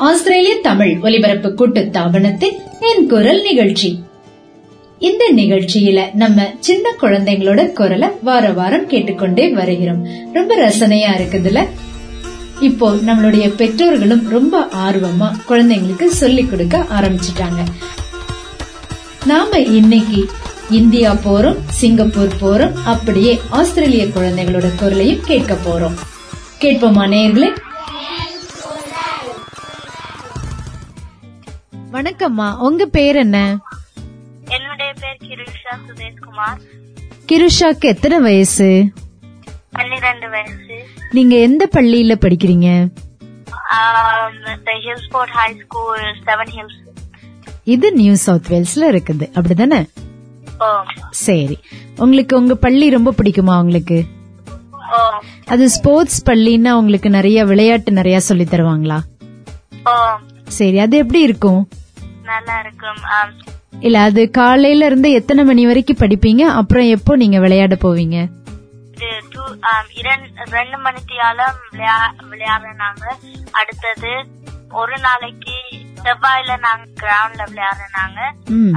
ஆஸ்திரேலிய தமிழ் ஒலிபரப்பு கூட்டு தாபனத்தின் என் குரல் நிகழ்ச்சி. இந்த நிகழ்ச்சியில நம்ம சின்ன குழந்தைங்களோட குரலை வார வாரம் கேட்டுக்கொண்டே வருகிறோம். ரொம்ப ரசனையா இருக்குதுல? இப்போ நம்மளுடைய பெற்றோர்களும் ரொம்ப ஆர்வமா குழந்தைங்களுக்கு சொல்லிக் கொடுக்க ஆரம்பிச்சிட்டாங்க. நாம இன்னைக்கு இந்தியா போறோம் சிங்கப்பூர் போறோம் அப்படியே ஆஸ்திரேலிய குழந்தைகளோட குரலையும் கேட்க போறோம். கேட்போமா நேர்களே வணக்கம்மா. உங்க பேர் என்ன? என்னுடைய பேர் கிருஷா சுதேஷ்குமார். கிருஷாக்கு எத்தனை வயசு? பன்னிரண்டு வயசு. நீங்க எந்த பள்ளியில படிக்கிறீங்க? இது நியூ சவுத் வேல்ஸ்ல இருக்குது. அப்படிதானே? சரி. உங்களுக்கு உங்க பள்ளி ரொம்ப பிடிக்குமா உங்களுக்கு? அது ஸ்போர்ட்ஸ் பள்ளின்னா உங்களுக்கு நிறைய விளையாட்டு நிறைய சொல்லி தருவாங்களா? சரி அது எப்படி இருக்கும்? நல்லா இருக்கும் இல்ல அது காலையில இருந்து எத்தனை மணி வரைக்கும் படிப்பீங்க? அப்புறம் எப்போ நீங்க விளையாட போவீங்க? ரெண்டு மணித்தியாலம் விளையாடுறாங்க அடுத்தது ஒரு நாளைக்கு செவ்வாயில நாங்க கிரவுண்ட்ல விளையாடுறாங்க.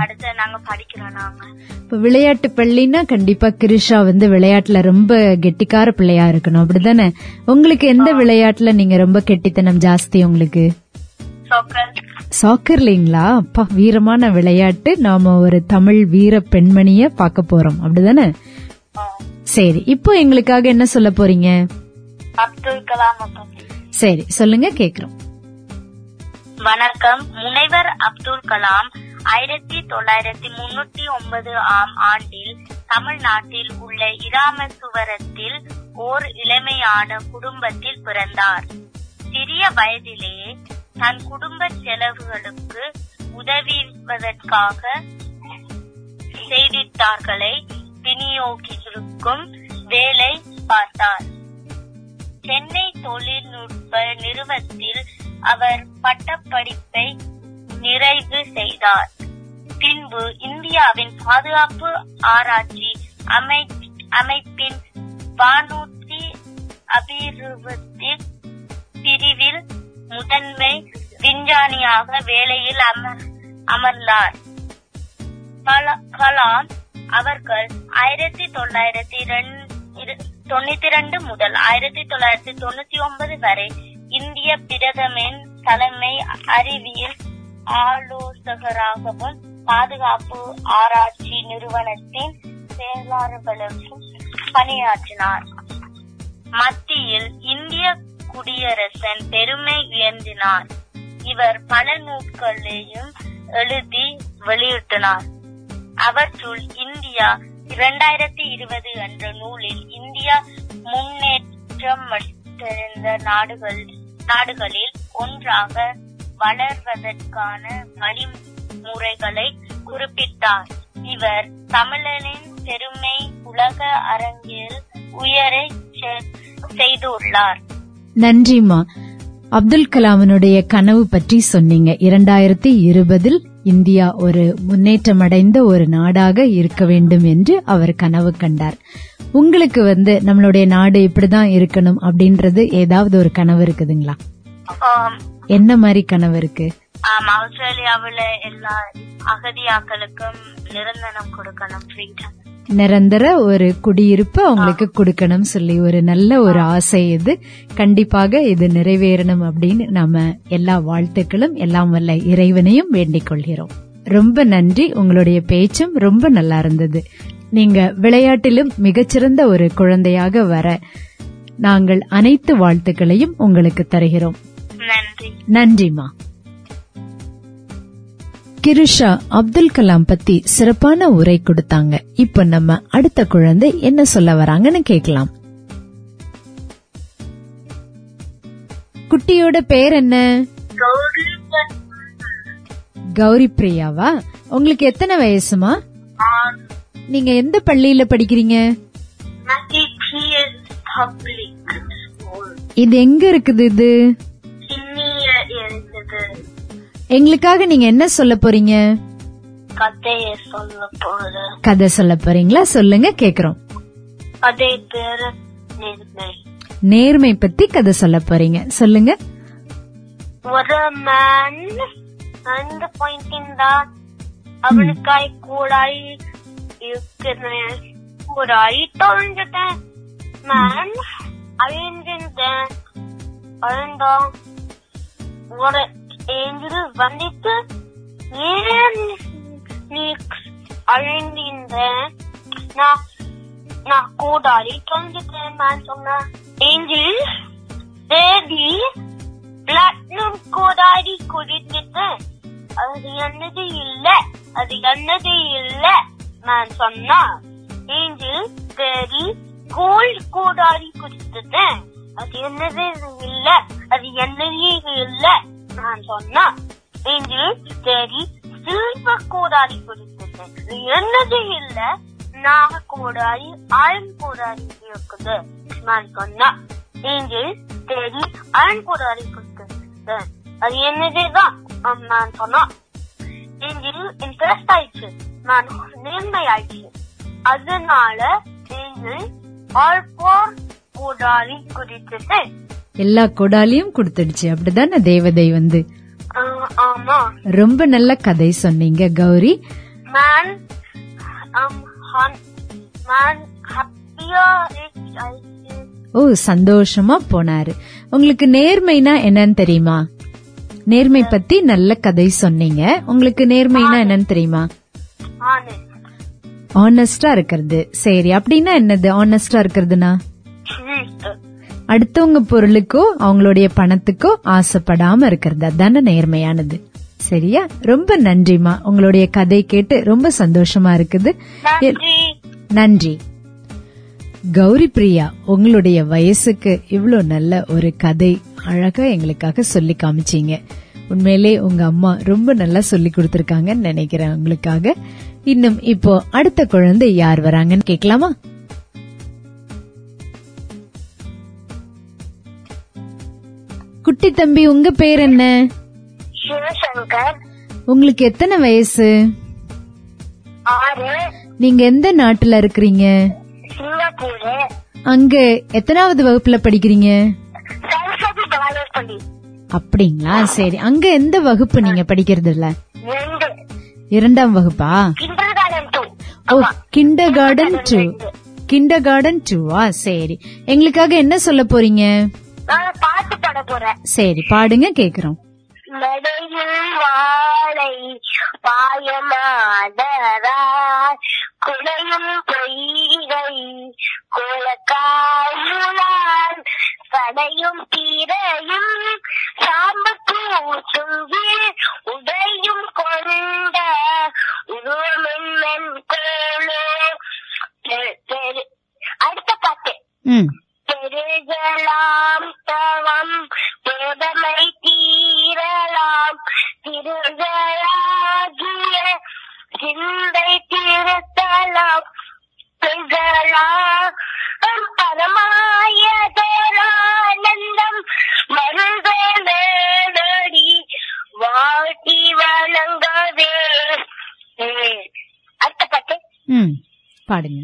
அடுத்து நாங்க படிக்கிறோம் நாங்க. இப்ப விளையாட்டு பள்ளினா கண்டிப்பா கிருஷா வந்து விளையாட்டுல ரொம்ப கெட்டிக்கார பிள்ளையா இருக்கணும். அப்படிதானே உங்களுக்கு எந்த விளையாட்டுல நீங்க ரொம்ப கெட்டித்தனம் ஜாஸ்தி உங்களுக்கு? சாக்கர்லீங்களா அப்பா வீரமான விளையாட்டு. நாம ஒரு தமிழ் வீர பெண்மணிய பார்க்க போறோம். அப்படிதானே? சரி இப்போ எங்களுக்காக என்ன சொல்ல போறீங்க? அப்துல் கலாம் சரி சொல்லுங்க கேக்குறோம். வணக்கம். முனைவர் அப்துல் கலாம் ஆயிரத்தி தொள்ளாயிரத்தி முன்னூத்தி ஒன்பது ஆம் ஆண்டில் தமிழ்நாட்டில் உள்ள இராமசுவரத்தில் ஓர் இளமையான குடும்பத்தில் பிறந்தார். சிறிய வயதிலேயே தன் குடும்ப செலவுகளுக்கு உதவிவதற்காக செய்தித்தாள்களை விநியோகிக்கும் வேலை பார்த்தார். சென்னை தொழில்நுட்ப நிறுவனத்தில் அவர் பட்டப்படிப்பை நிறைவு செய்தார். பின்பு இந்தியாவின் பாதுகாப்பு ஆராய்ச்சி அமை- அமைப்பின் வானூர்தி அபிவிருத்தி பிரிவில் முதன்மை விஞ்ஞானியாக வேலையில் அமர் அமர்ந்தார். கலா- கலாம் அவர்கள் ஆயிரத்தி தொள்ளாயிரத்தி தொண்ணூத்தி ரெண்டு முதல் ஆயிரத்தி தொள்ளாயிரத்தி தொண்ணூத்தி ஒன்பது வரை இந்திய பிரதமின் தலைமை அறிவியல் ஆலோசகராகவும் பாதுகாப்பு ஆராய்ச்சி நிறுவனத்தின் செயலாளர்களுக்கும் பணியாற்றினார். மத்தியில் இந்திய குடியரசன் பெருமை உயர்ந்தினார் இவர் பல நூல்களையும் எழுதி வெளியிட்டனர். அவற்றுள் இந்தியா இரண்டாயிரத்தி இருபது என்ற நூலில் இந்தியா முன்னேற்றம் அடைந்த நாடுகள் நாடுகளில் ஒன்றாக வளர்வதற்கான வழிமுறைகளை குறிப்பிட்டார். இவர் தமிழனின் பெருமை உலக அரங்கில் உயர செய்துள்ளார். நன்றிம்மா. அப்துல் கலாமனுடைய கனவு பற்றி சொன்னீங்க. இரண்டாயிரத்தி இருபதில் இந்தியா ஒரு முன்னேற்றமடைந்த ஒரு நாடாக இருக்க வேண்டும் என்று அவர் கனவு கண்டார். உங்களுக்கு வந்து நம்மளுடைய நாடு இப்படிதான் இருக்கணும் அப்படின்றது ஏதாவது ஒரு கனவு இருக்குதுங்களா? என்ன மாதிரி கனவு இருக்கு? ஆஸ்திரேலியாவுல எல்லா அகதியாக்களுக்கும் நிரந்தரம் கொடுக்கணும். ஃப்ரீடம் நிரந்தர ஒரு குடியிருப்பு அவங்களுக்கு கொடுக்கணும் சொல்லி ஒரு நல்ல ஒரு ஆசை இது. கண்டிப்பாக இது நிறைவேறணும் அப்படின்னு நாம எல்லா வாழ்த்துக்களும் எல்லாம் வல்ல இறைவனையும் வேண்டிக் கொள்கிறோம். ரொம்ப நன்றி. உங்களுடைய பேச்சும் ரொம்ப நல்லா இருந்தது. நீங்க விளையாட்டிலும் மிகச்சிறந்த ஒரு குழந்தையாக வர நாங்கள் அனைத்து வாழ்த்துக்களையும் உங்களுக்கு தருகிறோம். நன்றி. நன்றிமா கிருஷா அப்துல் கலாம் பத்தி சிறப்பான உரை கொடுத்தாங்க. இப்ப நம்ம அடுத்த குழந்தை என்ன சொல்ல வராங்கன்னு கேக்கலாம் குட்டியோட பேர் என்ன? கௌரி பிரியாவா? உங்களுக்கு எத்தனை வயசுமா? நீங்க எந்த பள்ளியில படிக்கிறீங்க? இது எங்க இருக்குது இது? எங்களுக்காக நீங்க என்ன சொல்ல போறீங்க? கதை சொல்ல போறீங்களா? சொல்லுங்க கேக்குறோம். கதை பேரு நேர்மை. பத்தி கதை சொல்ல போறீங்க. சொல்லுங்க. ஒரு மேன் அந்த பாயிண்ட் அவனுக்காய் கூடாய் இருக்கிறேன். கூடாய் தொலைஞ்சிட்டேன். மேன் அழிஞ்சிட்டேன் அழுந்தோம். ஒரு ஏஞ்சல் வந்துட்டு ஏன் நீ அழிந்திருந்த? நான் நான் கூடாடி தொலைஞ்சிட்டேன் நான் சொன்ன. ஏஞ்சல் தேதி பிளாட்டினம் கோடாடி குடித்துட்டேன் அது என்னது இல்ல அது என்னது இல்ல நான் சொன்னா. ஏஞ்சல் தேடி கோல்ட் கோடாடி குடித்துட்டேன். அது என்னது இல்ல அது என்னது இல்ல. நான் சொன்னா ஏஞ்சல் தேடி சில்வர் கோடாரி குடிச்சிட்டேன் என்னது இல்ல? நாக கோடாடி ஆயம் கோடாடி இருக்குது. நான் சொன்னா ஏஞ்சல் தேடி அயன் கோடாரி கொடுத்தேன் அது என்னதுதான் நான் சொன்னா ஏஞ்சல் இன்ட்ரெஸ்ட் ஆயிடுச்சு. நான் நேர்மை ஆயிடுச்சு அதனால நீங்கள் ஆல் கோடாரி கோடாடி எல்லா கொடாலியும் கொடுத்துடுச்சு. அப்படிதானே தேவதை வந்து? ரொம்ப நல்ல கதை சொன்னீங்க கௌரி. ஆயிடுச்சு ஓ சந்தோஷமா போனாரு. உங்களுக்கு நேர்மைனா என்னன்னு தெரியுமா? நேர்மை பத்தி நல்ல கதை சொன்னீங்க. உங்களுக்கு நேர்மைனா என்னன்னு தெரியுமா? ஆனு. ஆனஸ்டா இருக்கிறது. சரி அப்படின்னா என்னது? ஆனஸ்டா இருக்கிறதுனா? அடுத்தவங்க பொருளுக்கோ அவங்களுடைய பணத்துக்கோ ஆசைப்படாம இருக்கிறது. அதானே நேர்மையானது. சரியா? ரொம்ப நன்றிமா உங்களுடைய கதை கேட்டு ரொம்ப சந்தோஷமா இருக்குது. நன்றி. கௌரி பிரியா உங்களுடைய வயசுக்கு இவ்ளோ நல்ல ஒரு கதை அழகா எங்களுக்காக சொல்லி காமிச்சீங்க. உண்மையிலே உங்க அம்மா ரொம்ப நல்லா சொல்லி கொடுத்திருக்காங்கன்னு நினைக்கிறேன் உங்களுக்காக. இன்னும் இப்போ அடுத்த குழந்தை யார் வராங்கன்னு கேட்கலாமா? குட்டி தம்பி உங்க பேர் என்ன? சிவசங்கர். உங்களுக்கு எத்தனை வயசு? நீங்க எந்த நாட்டுல இருக்கிறீங்க? அங்க எத்தனாவது வகுப்புல படிக்கிறீங்க? அப்படிங்களா? சரி. அங்க எந்த வகுப்பு நீங்க படிக்கிறது இல்ல ரெண்டு. இரண்டாம் வகுப்பா? ஓ kindergarten two. Kindergarten டூவா? சரி. எங்களுக்காக என்ன சொல்ல போறீங்க? போறேன். சரி பாடுங்க கேக்குறோம். நடையில் வாழை பாயமாதராய் குடையும் பொய்கை குலக்காயுளான் சடையும் பிறையும் சாம்பு பூசுங்கி உடையும் கொண்ட உருவமென் பெரு- அடுத்த பாட்டு. பெருகலாம் தவம் பேதமை தீரலாம். திருகளாகிய சிந்தை திருத்தலாம். பெருகலாம் பரமாயதரானந்தம் மருந்தே மேடடி வாழ்த்தி வணங்கவே. அடுத்த பாட்டு. ம் பாடுங்க.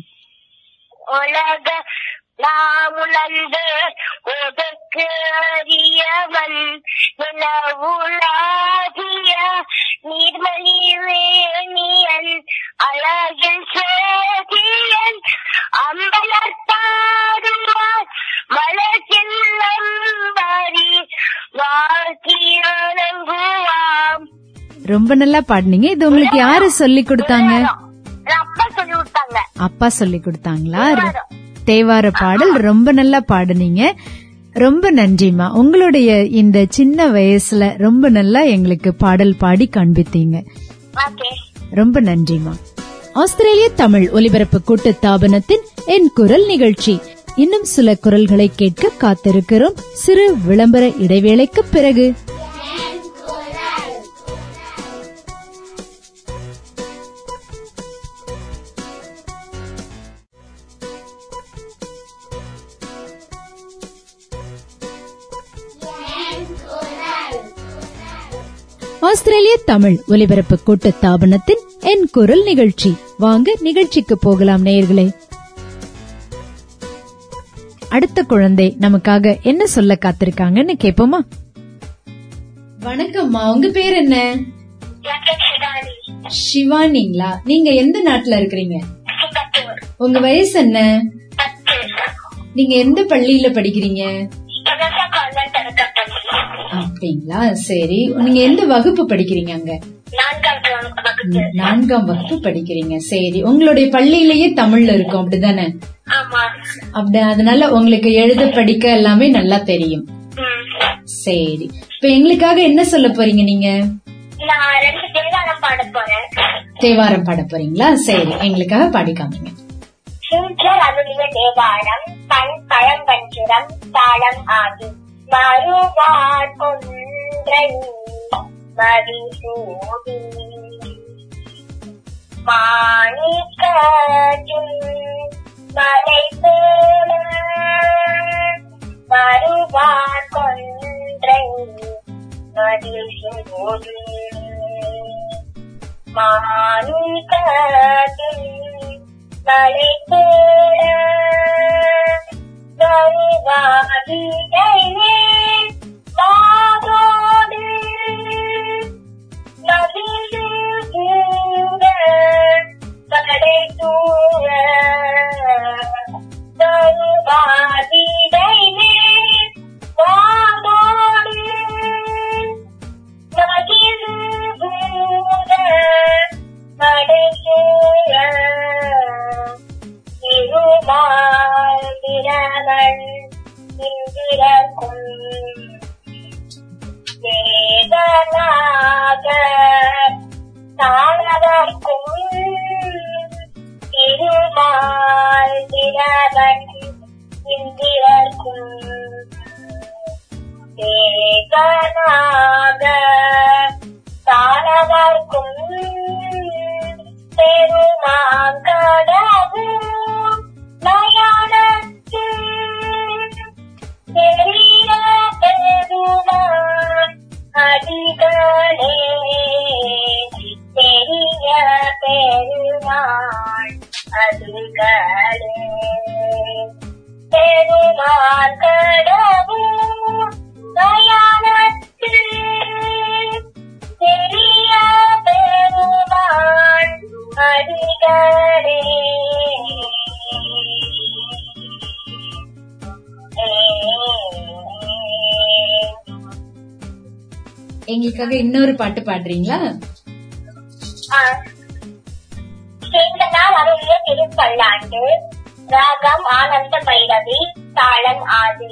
உலக நாமுழந்து உதற்கு அறியவன். நிலவுலாகிய நீர்மணி வேணியன் அழகில் சேதியன். அம்பலத்தாடுவார் மலர்ச்சில்லம்பரி வாழ்த்தியணங்குவாம் ரொம்ப நல்லா பாடுனீங்க. இது உங்களுக்கு யாரு சொல்லி கொடுத்தாங்க? அப்பா சொல்லி விட்டாங்க அப்பா சொல்லி கொடுத்தாங்களா? தேவார பாடல் ரொம்ப நல்லா பாடுனீங்க. ரொம்ப நன்றிமா உங்களுடைய இந்த சின்ன வயசுல ரொம்ப நல்லா எங்களுக்கு பாடல் பாடி காண்பித்தீங்க. ரொம்ப நன்றிமா ஆஸ்திரேலிய தமிழ் ஒலிபரப்பு கூட்டு தாபனத்தின் என் குரல் நிகழ்ச்சி. இன்னும் சில குரல்களை கேட்க காத்திருக்கிறோம். சிறு விளம்பர இடைவேளைக்கு பிறகு. ஆஸ்திரேலிய தமிழ் ஒலிபரப்பு கூட்டு தாபனத்தின் என் குரல் நிகழ்ச்சி. வாங்க நிகழ்ச்சிக்கு போகலாம் நேயர்களே. அடுத்த குழந்தை நமக்காக என்ன சொல்ல காத்திருக்காங்கன்னு கேப்போமா? வணக்கம்மா உங்க பேர் என்ன? சிவானிங்களா நீங்க எந்த நாட்டுல இருக்கிறீங்க? உங்க வயசு என்ன? நீங்க எந்த பள்ளியில படிக்கிறீங்க? அப்படிங்களா? சரி. நீங்க எந்த வகுப்பு படிக்கிறீங்க அங்க? நான்காம் வகுப்பு படிக்கிறீங்க. சரி. உங்களுடைய பள்ளியிலேயே தமிழ்ல இருக்கும். அப்படிதானே? அப்படி அதனால உங்களுக்கு எழுத படிக்க எல்லாமே நல்லா தெரியும். சரி. இப்ப எங்களுக்காக என்ன சொல்ல போறீங்க நீங்க? தேவாரம் பாட போறீங்களா? சரி. எங்களுக்காக பாடிக்காமீங்க அருளிய தேவாரம் பண் பழங்கஞ்சிரம் தாளம் ஆகி மறுவார் கொன்றை மதிசூடி மாணிக்கத்தின் மலை போல மறுவார் கொன்றை மதிசூடி மாணிக்கத்தின் மலை போல Ganga, Abhi, Jai Hind. வேதனாக தாழவர்க்கும் பெருமாங்கடவும் நயானத்து பெரிய பெருமான். அடிகளே பெரிய பெருமான். அடிகளே பெருமான் கடவும் எங்களுக்காக இன்னொரு பாட்டு பாடுறீங்களா? சேந்தனால் அருளிய திருப்பல்லாண்டு ராகம் ஆனந்த பைரவி தாளம் ஆதி.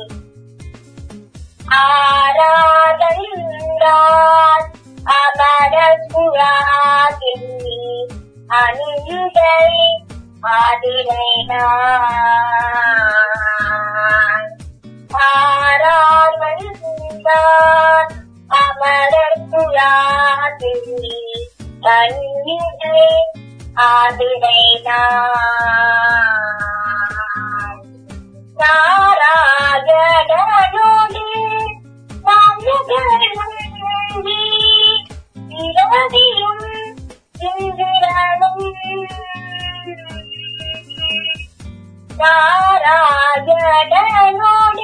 ஆராதந்தார் அமர புறாகில் அணியுதை ஆதிரை ஆரார் வந்தார் அமரர் புறாகில் அணியுதை ஆதிரை நாராயணனோடு நாயகனுந்தி இரவியும் இந்திரனும் நாராயணனோடு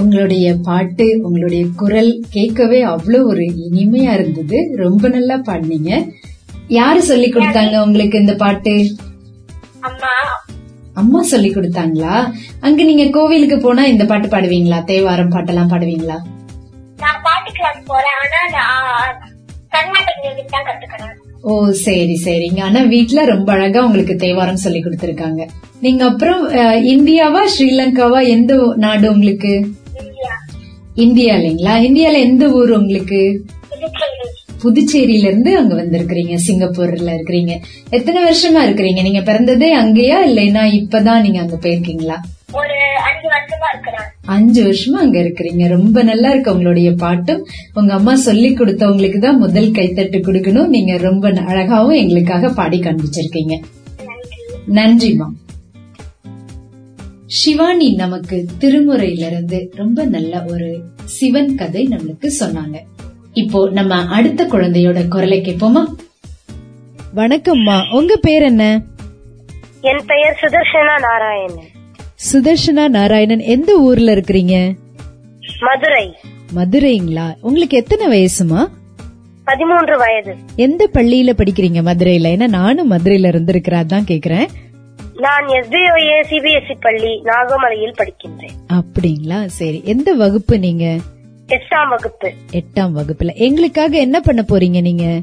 உங்களுடைய பாட்டு உங்களுடைய குரல் கேட்கவே அவ்வளவு ஒரு இனிமையா இருந்தது. ரொம்ப நல்லா பாடினீங்க. யாரு சொல்லி கொடுத்தாங்க உங்களுக்கு இந்த பாட்டு? அம்மா. அம்மா சொல்லி கொடுத்தாங்களா? அங்க நீங்க கோவிலுக்கு போனா இந்த பாட்டு பாடுவீங்களா? தேவாரம் பாட்டெல்லாம் பாடுவீங்களா? நான் பாட்டு கிளாஸ் போறேன். ஆனா ஓ சரி சரிங்க. ஆனா வீட்ல ரொம்ப அழகா உங்களுக்கு தேவாரம் சொல்லி கொடுத்திருக்காங்க. நீங்க அப்புறம் இந்தியாவா ஸ்ரீலங்காவா? எந்த நாடு உங்களுக்கு? இந்தியா இல்லைங்களா? இந்தியால எந்த ஊர் உங்களுக்கு? புதுச்சேரி புதுச்சேரியில. இருந்து அங்க வந்திருக்கிறீங்க சிங்கப்பூர்ல இருக்கிறீங்க. எத்தனை வருஷமா இருக்கிறீங்க? நீங்க பிறந்ததே அங்கேயா இல்லைன்னா இப்பதான் நீங்க அங்க போயிருக்கீங்களா? ஒரு அஞ்சு வருஷமா இருக்கிறேன். அஞ்சு வருஷமா அங்க இருக்கிறீங்க. ரொம்ப நல்லா இருக்கு உங்களுடைய பாட்டும். உங்க அம்மா சொல்லி கொடுத்தவங்களுக்கு தான் முதல் கைத்தட்டு கொடுக்கணும். நீங்க ரொம்ப அழகாவும் எங்களுக்காக பாடி காண்பிச்சிருக்கீங்க. நன்றி. நன்றிமா சிவானி நமக்கு திருமுறையில இருந்து ரொம்ப நல்ல ஒரு சிவன் கதை நம்மளுக்கு சொன்னாங்க. இப்போ நம்ம அடுத்த குழந்தையோட குரலை கேட்போமா? வணக்கம்மா. உங்க பேர் என்ன? என் பெயர் சுதர்ஷனா நாராயணன். சுதர்ஷனா நாராயணன் எந்த ஊர்ல இருக்கிறீங்க? மதுரை. மதுரைங்களா? உங்களுக்கு எத்தனை வயசுமா? பதிமூன்று வயது. எந்த பள்ளியில படிக்கிறீங்க மதுரையில? ஏன்னா நானும் மதுரையில இருந்திருக்கிறா தான் கேக்குறேன். நான் எஸ்பிஓஏ சிபிஎஸ்இ பள்ளி நாகமலையில் படிக்கின்றேன். அப்படிங்களா? சரி. எந்த வகுப்பு நீங்க? எட்டாம் வகுப்பு. எட்டாம் வகுப்புல. எங்களுக்காக என்ன பண்ண போறீங்க நீங்க?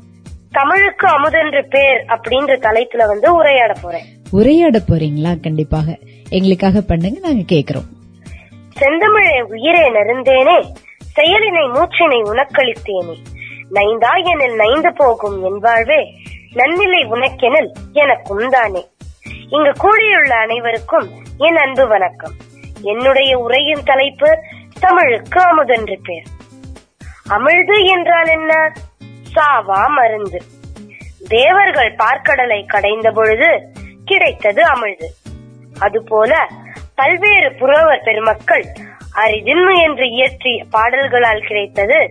தமிழுக்கு அமுதென்று பேர் அப்படின்ற தலைப்புல வந்து உரையாட போறேன். உரையாட போறீங்களா? கண்டிப்பாக. எங்களுக்காக பண்ணுங்க. நாங்க கேக்குறோம். செந்தமிழே உயிரே நெருந்தேனே செயலினை மூச்சினை உனக்களித்தேனே நைந்தாய் எனில் நைந்து போகும் என் வாழ்வே நன்னிலை உனக்கெனில் எனக்கும் தானே இங்கு கூடியுள்ள அனைவருக்கும் என் அன்பு வணக்கம். என்னுடைய உரையின் தலைப்பு தமிழுக்கு அமுதென்று பேர். அமிழ்து என்றால் என்ன? சாவா மருந்து. தேவர்கள் பார்க்கடலை கடைந்த பொழுது கிடைத்தது அமிழ்து. அதுபோல பல்வேறு புறவர் பெருமக்கள் அரிதின்மை என்று இயற்றிய பாடல்களால் கிடைத்தது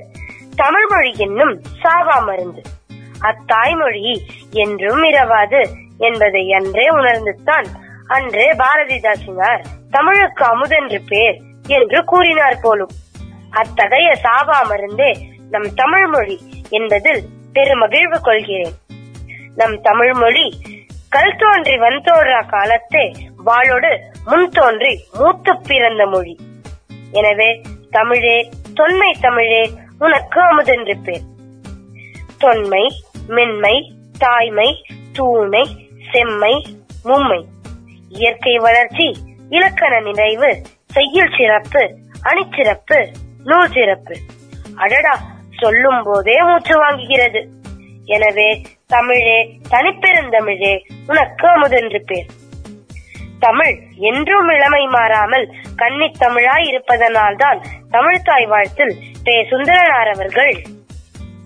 தமிழ்மொழி என்னும் சாவா மருந்து. அத்தாய்மொழி என்றும் இரவாது என்பதை அன்றே உணர்ந்துத்தான் அன்றே பாரதிதாசினார் தமிழுக்கு அமுதென்று பேர் என்று கூறினார் போலும். அத்தகைய சாபா மருந்தே நம் தமிழ் மொழி என்பதில் பெருமகிழ்வு கொள்கிறேன். நம் தமிழ் மொழி கல் தோன்றி வன் தோன்றா காலத்தே வாளோடு முன் தோன்றி மூத்து பிறந்த மொழி. எனவே தமிழே தொன்மை தமிழே உனக்கு அமுதென்று பேர். தொன்மை மென்மை தாய்மை தூய்மை செம்மை மும்மை. இயற்கை வளர்ச்சி இலக்கண நிறைவு செய்யுள் சிறப்பு அணிச்சிறப்பு நூல் சிறப்பு. அடடா சொல்லும் போதே மூச்சு வாங்குகிறது. எனவே தமிழே தனிப்பெருந்தமிழே உனக்கு அமுதென்று பேர். தமிழ் என்றும் இளமை மாறாமல் கன்னித் தமிழாய் இருப்பதனால்தான் தமிழ்தாய் வாழ்த்தில் பே சுந்தரனார் அவர்கள்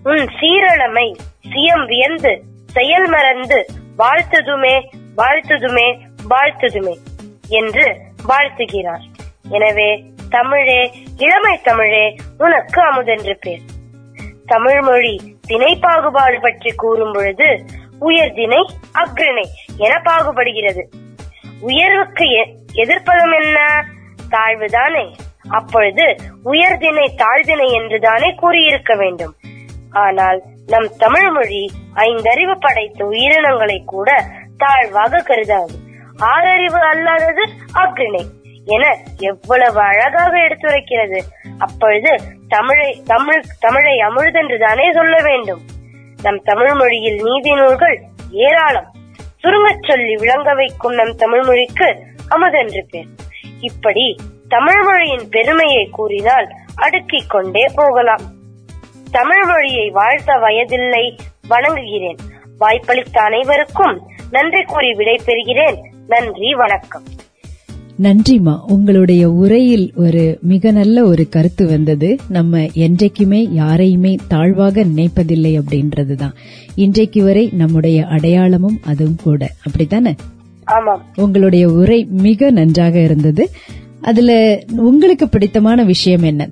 உன் சீரழமை சியம் வியந்து செயல் மறந்து வாழ்த்ததுமே வாழ்த்ததுமே வாழ்த்துதுமே என்று வாழ்த்துகிறார். எனவே தமிழே இளமை தமிழே உனக்கு அமுதென்று பேர். தமிழ் மொழி திணை பாகுபாடு பற்றி கூறும் பொழுது உயர்திணை அக்ரிணை என பாகுபடுகிறது. உயர்வுக்கு எ- எதிர்ப்பதம் என்ன? தாழ்வுதானே. அப்பொழுது உயர்தினை தாழ்தினை என்றுதானே கூறியிருக்க வேண்டும். ஆனால் நம் தமிழ் மொழி ஐந்தறிவு படைத்த உயிரினங்களை கூட தாழ்வாக கருதாது. ஆறறிவு அல்லாதது அக்ரிணை என எவ்வளவு அழகாக எடுத்துரைக்கிறது. அப்பொழுது தமிழை தமிழ் தமிழை அமிழ்தென்றுதானே சொல்ல வேண்டும். நம் தமிழ் மொழியில் நீதி நூல்கள் ஏராளம். சுருங்கச் சொல்லி விளங்க வைக்கும் நம் தமிழ் மொழிக்கு அமுதென்று பேர். இப்படி தமிழ் மொழியின் பெருமையை கூறினால் அடுக்கிக் கொண்டே போகலாம். தமிழ் மொழியை வாழ்த்த வயதில்லை வணங்குகிறேன். வாய்ப்பளித்த அனைவருக்கும் நன்றி கூறி விடை பெறுகிறேன் நன்றி வணக்கம். நன்றிமா உங்களுடைய உரையில் ஒரு மிக நல்ல ஒரு கருத்து வந்தது. நம்ம என்றைக்குமே யாரையுமே தாழ்வாக நினைப்பதில்லை அப்படின்றதுதான். இன்றைக்கு வரை நம்முடைய அடையாளமும் அதுவும் கூட. அப்படித்தானே? உங்களுடைய உரை மிக நன்றாக இருந்தது. அதுல உங்களுக்கு பிடித்தமான விஷயம் என்ன?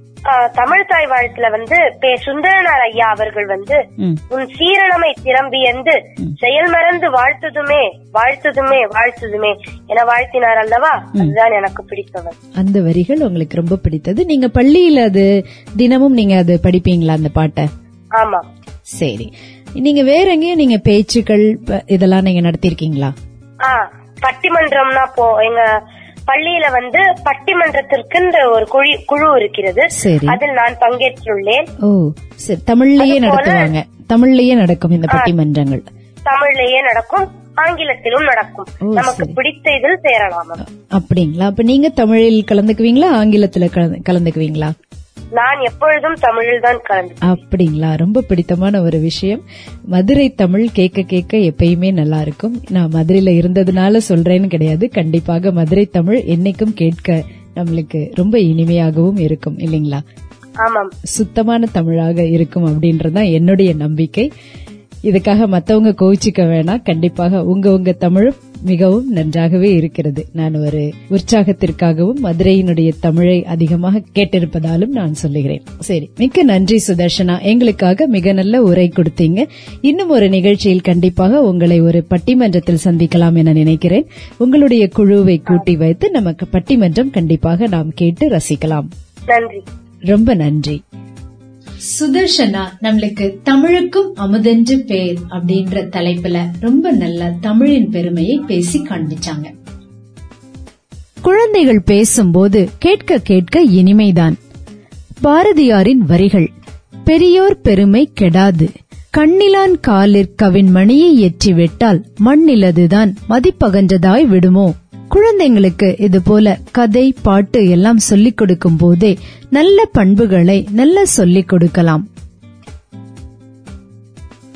தமிழ் தாய் வாழ்த்துல வந்து பே சுந்தரனார் ஐயா அவர்கள் வந்து உன் சீரணமை திறம்பியந்து செயல் மறந்து வாழ்த்துதுமே வாழ்த்துதுமே வாழ்த்துதுமே என வாழ்த்தினார் அல்லவா? அதுதான் எனக்கு பிடித்தவர். அந்த வரிகள் உங்களுக்கு ரொம்ப பிடித்தது. நீங்க பள்ளியில அது தினமும் நீங்க அது படிப்பீங்களா அந்த பாட்டை? ஆமா. சரி. நீங்க வேற எங்கேயும் நீங்க பேச்சுக்கள் இதெல்லாம் நீங்க நடத்திருக்கீங்களா பட்டிமன்றம்னா போ எங்க பள்ளியில வந்து பட்டிமன்றத்திற்குன்ற ஒரு குழி குழு இருக்கிறது. சரி. அதில் நான் பங்கேற்றுள்ளேன். தமிழ்லயே நடத்துவாங்க. தமிழ்லயே நடக்கும் இந்த பட்டிமன்றங்கள். தமிழ்லயே நடக்கும் ஆங்கிலத்திலும் நடக்கும். நமக்கு. பிடித்த இதில் சேரலாம். அப்படிங்களா? அப்ப நீங்க தமிழில் கலந்துக்குவீங்களா? ஆங்கிலத்துல கலந்து- கலந்துக்குவீங்களா? நான் எப்பொழுதும் தமிழில் தான் கலந்து அப்படிங்களா? ரொம்ப பிடித்தமான ஒரு விஷயம். மதுரை தமிழ் கேட்க கேட்க எப்பயுமே நல்லா இருக்கும். நான் மதுரையில இருந்ததுனால சொல்றேன்னு கிடையாது. கண்டிப்பாக மதுரை தமிழ் என்னைக்கும் கேட்க நம்மளுக்கு ரொம்ப இனிமையாகவும் இருக்கும் இல்லைங்களா? ஆமாம். சுத்தமான தமிழாக இருக்கும் அப்படின்றதுதான் என்னுடைய நம்பிக்கை. இதுக்காக மத்தவங்க கோவிச்சுக்க வேணாம். கண்டிப்பாக உங்க உங்க தமிழும் மிகவும் நன்றாகவே இருக்கிறது. நான் ஒரு உற்சாகத்திற்காகவும் மதுரையினுடைய தமிழை அதிகமாக கேட்டிருப்பதாலும் நான் சொல்லுகிறேன். சரி மிக்க நன்றி சுதர்ஷனா. எங்களுக்காக மிக நல்ல உரை கொடுத்தீங்க. இன்னும் ஒரு நிகழ்ச்சியில் கண்டிப்பாக உங்களை ஒரு பட்டிமன்றத்தில் சந்திக்கலாம் என நினைக்கிறேன். உங்களுடைய குழுவை கூட்டி வைத்து நமக்கு பட்டிமன்றம் கண்டிப்பாக நாம் கேட்டு ரசிக்கலாம். நன்றி. ரொம்ப நன்றி. சுதர்ஷனா நம்மளுக்கு தமிழுக்கும் அமுதென்று பேர் அப்படின்ற தலைப்புல ரொம்ப நல்ல தமிழின் பெருமையை பேசி காண்பிச்சாங்க. குழந்தைகள் பேசும்போது கேட்க கேட்க இனிமைதான். பாரதியாரின் வரிகள் பெரியோர் பெருமை கெடாது. கண்ணிலான் காலிற் கவின் மணியை எற்றி விட்டால் மண்ணிலதுதான் மதிப்பகன்றதாய் விடுமோ? குழந்தைங்களுக்கு இது போல கதை பாட்டு எல்லாம் சொல்லிக் கொடுக்கும் போதே நல்ல பண்புகளை நல்ல சொல்லிக் கொடுக்கலாம்.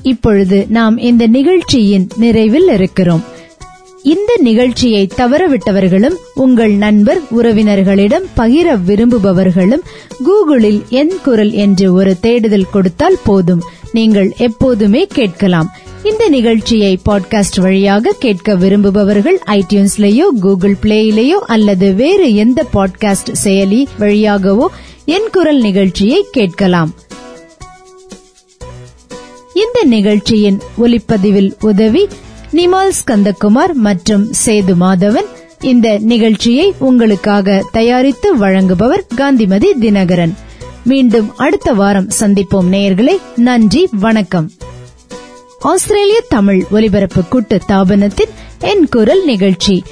இப்பொழுது நாம் இந்த நிகழ்ச்சியின் நிறைவில் இருக்கிறோம். இந்த நிகழ்ச்சியை தவறவிட்டவர்களும் உங்கள் நண்பர் உறவினர்களிடம் பகிர விரும்புபவர்களும் கூகுளில் என் குரல் என்று ஒரு தேடுதல் கொடுத்தால் போதும். நீங்கள் எப்போதுமே கேட்கலாம். இந்த நிகழ்ச்சியை பாட்காஸ்ட் வழியாக கேட்க விரும்புபவர்கள் ஐடியூன்ஸ்லேயோ கூகுள் பிளேயிலேயோ அல்லது வேறு எந்த பாட்காஸ்ட் செயலி வழியாகவோ என் குரல் நிகழ்ச்சியை கேட்கலாம். இந்த நிகழ்ச்சியின் ஒலிப்பதிவில் உதவி நிமால் ஸ்கந்தகுமார் மற்றும் சேது மாதவன். இந்த நிகழ்ச்சியை உங்களுக்காக தயாரித்து வழங்குபவர் காந்திமதி தினகரன். மீண்டும் அடுத்த வாரம் சந்திப்போம் நேயர்களே நன்றி வணக்கம். ஆஸ்திரேலிய தமிழ் ஒலிபரப்பு கூட்டு தாபனத்தின் என் குரல் நிகழ்ச்சி.